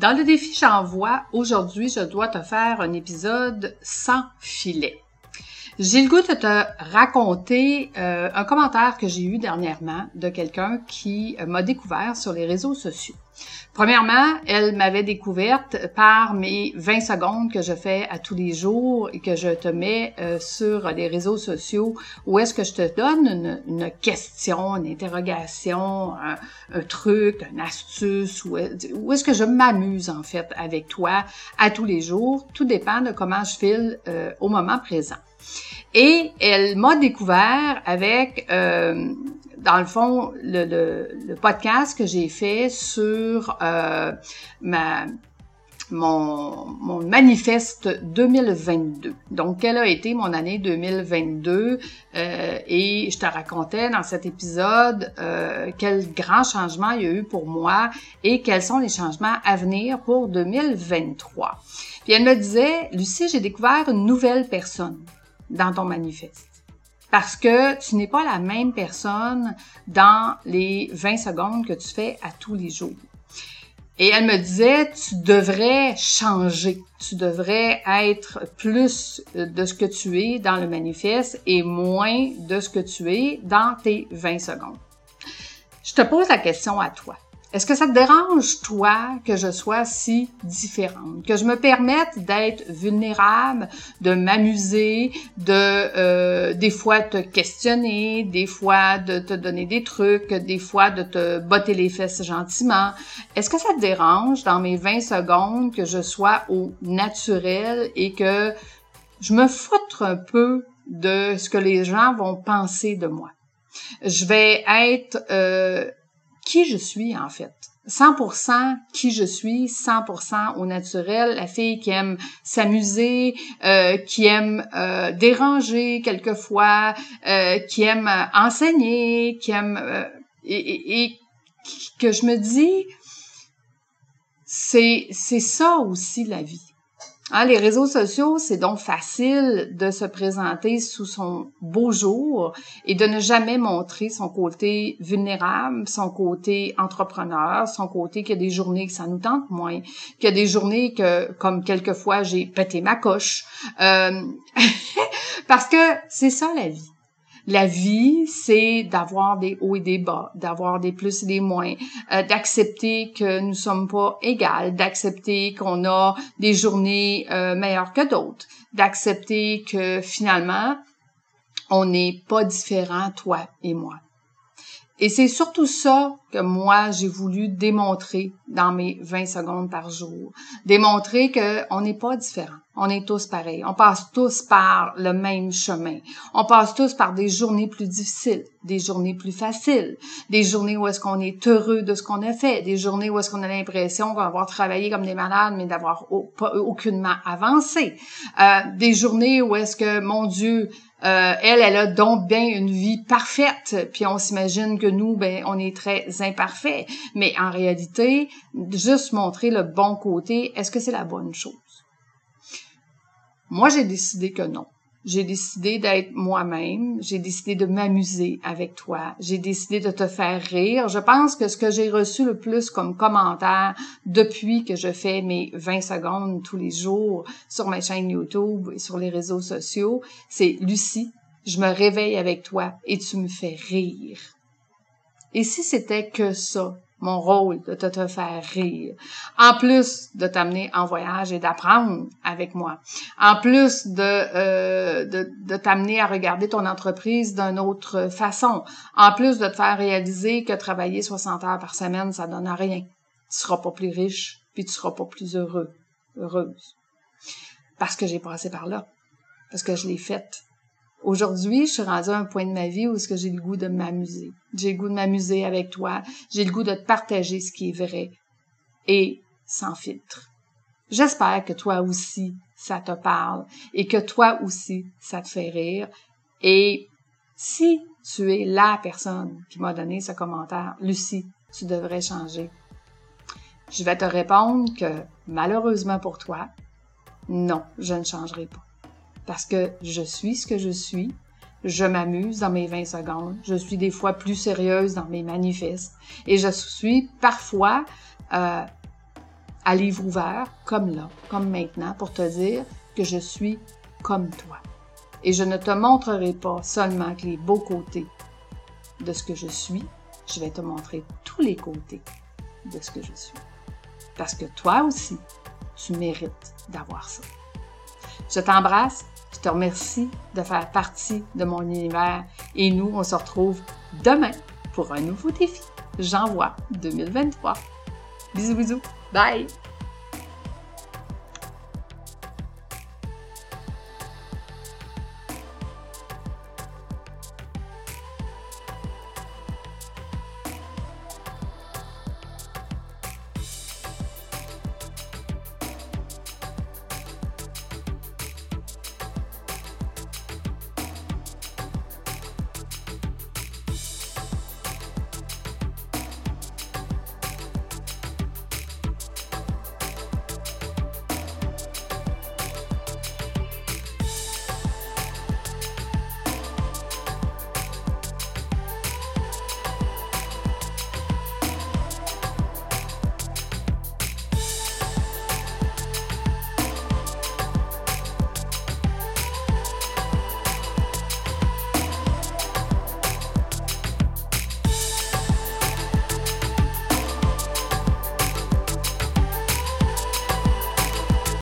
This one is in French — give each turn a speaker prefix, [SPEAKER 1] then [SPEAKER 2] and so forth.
[SPEAKER 1] Dans le défi J'envoie, aujourd'hui, je dois te faire un épisode sans filet. J'ai le goût de te raconter euh, un commentaire que j'ai eu dernièrement de quelqu'un qui euh, m'a découvert sur les réseaux sociaux. Premièrement, elle m'avait découverte par mes 20 secondes que je fais à tous les jours et que je te mets euh, sur les réseaux sociaux où est-ce que je te donne une, question, une interrogation, un, truc, une astuce, où, où est-ce que je m'amuse en fait avec toi à tous les jours. Tout dépend de comment je file au moment présent. Et elle m'a découvert avec, euh, dans le fond, le, podcast que j'ai fait sur euh, ma, mon, mon, manifeste 2022. Donc, quelle a été mon année 2022? Euh, et je te racontais dans cet épisode euh, quel grand changement il y a eu pour moi et quels sont les changements à venir pour 2023. Puis elle me disait, Lucie, j'ai découvert une nouvelle personne dans ton manifeste. Parce que tu n'es pas la même personne dans les 20 secondes que tu fais à tous les jours. Et elle me disait, tu devrais changer, tu devrais être plus de ce que tu es dans le manifeste et moins de ce que tu es dans tes 20 secondes. Je te pose la question à toi. Est-ce que ça te dérange, toi, que je sois si différente, que je me permette d'être vulnérable, de m'amuser, de euh, des fois te questionner, des fois de te donner des trucs, des fois de te botter les fesses gentiment? Est-ce que ça te dérange dans mes 20 secondes que je sois au naturel et que je me foutre un peu de ce que les gens vont penser de moi? Je vais être euh, qui je suis en fait. 100% qui je suis, 100% au naturel, la fille qui aime s'amuser, euh, qui aime euh, déranger quelquefois, euh, qui aime enseigner, qui aime et, et, que je me dis c'est c'est ça aussi la vie. Hein, les réseaux sociaux, c'est donc facile de se présenter sous son beau jour et de ne jamais montrer son côté vulnérable, son côté entrepreneur, son côté qu'il y a des journées que ça nous tente moins, qu'il y a des journées que, comme quelquefois, j'ai pété ma coche. Euh, parce que c'est ça la vie. La vie, c'est d'avoir des hauts et des bas, d'avoir des plus et des moins, euh, d'accepter que nous sommes pas égales, d'accepter qu'on a des journées euh, meilleures que d'autres, d'accepter que finalement, on n'est pas différents, toi et moi. Et c'est surtout ça que moi, j'ai voulu démontrer dans mes 20 secondes par jour. Démontrer qu'on n'est pas différents. On est tous pareils. On passe tous par le même chemin. On passe tous par des journées plus difficiles, des journées plus faciles, des journées où est-ce qu'on est heureux de ce qu'on a fait, des journées où est-ce qu'on a l'impression qu'on va avoir travaillé comme des malades, mais d'avoir aucunement avancé, euh, des journées où est-ce que, mon Dieu, euh, elle, elle a donc bien une vie parfaite, puis on s'imagine que nous, ben, on est très imparfaits. Mais en réalité, juste montrer le bon côté, est-ce que c'est la bonne chose? Moi, j'ai décidé que non. J'ai décidé d'être moi-même, j'ai décidé de m'amuser avec toi, j'ai décidé de te faire rire. Je pense que ce que j'ai reçu le plus comme commentaire depuis que je fais mes 20 secondes tous les jours sur ma chaîne YouTube et sur les réseaux sociaux, c'est Lucie, je me réveille avec toi et tu me fais rire. Et si c'était que ça, mon rôle de te, faire rire. En plus de t'amener en voyage et d'apprendre avec moi. En plus de, euh, de, de t'amener à regarder ton entreprise d'une autre façon. En plus de te faire réaliser que travailler 60 heures par semaine, ça donne à rien. Tu seras pas plus riche, puis tu seras pas plus heureux, heureuse. Parce que j'ai passé par là. Parce que je l'ai faite. Aujourd'hui, je suis rendue à un point de ma vie où est-ce que j'ai le goût de m'amuser. J'ai le goût de m'amuser avec toi. J'ai le goût de te partager ce qui est vrai. Et sans filtre. J'espère que toi aussi, ça te parle et que toi aussi, ça te fait rire. Et si tu es la personne qui m'a donné ce commentaire, Lucie, tu devrais changer. Je vais te répondre que malheureusement pour toi, non, je ne changerai pas parce que je suis ce que je suis. Je m'amuse dans mes 20 secondes. Je suis des fois plus sérieuse dans mes manifestes. Et je suis parfois euh, à livre ouvert, comme là, comme maintenant, pour te dire que je suis comme toi. Et je ne te montrerai pas seulement que les beaux côtés de ce que je suis, je vais te montrer tous les côtés de ce que je suis. Parce que toi aussi, tu mérites d'avoir ça. Je t'embrasse, je te remercie de faire partie de mon univers et nous, on se retrouve demain pour un nouveau défi. J'envoie 2023. Bisous bisous. Bye.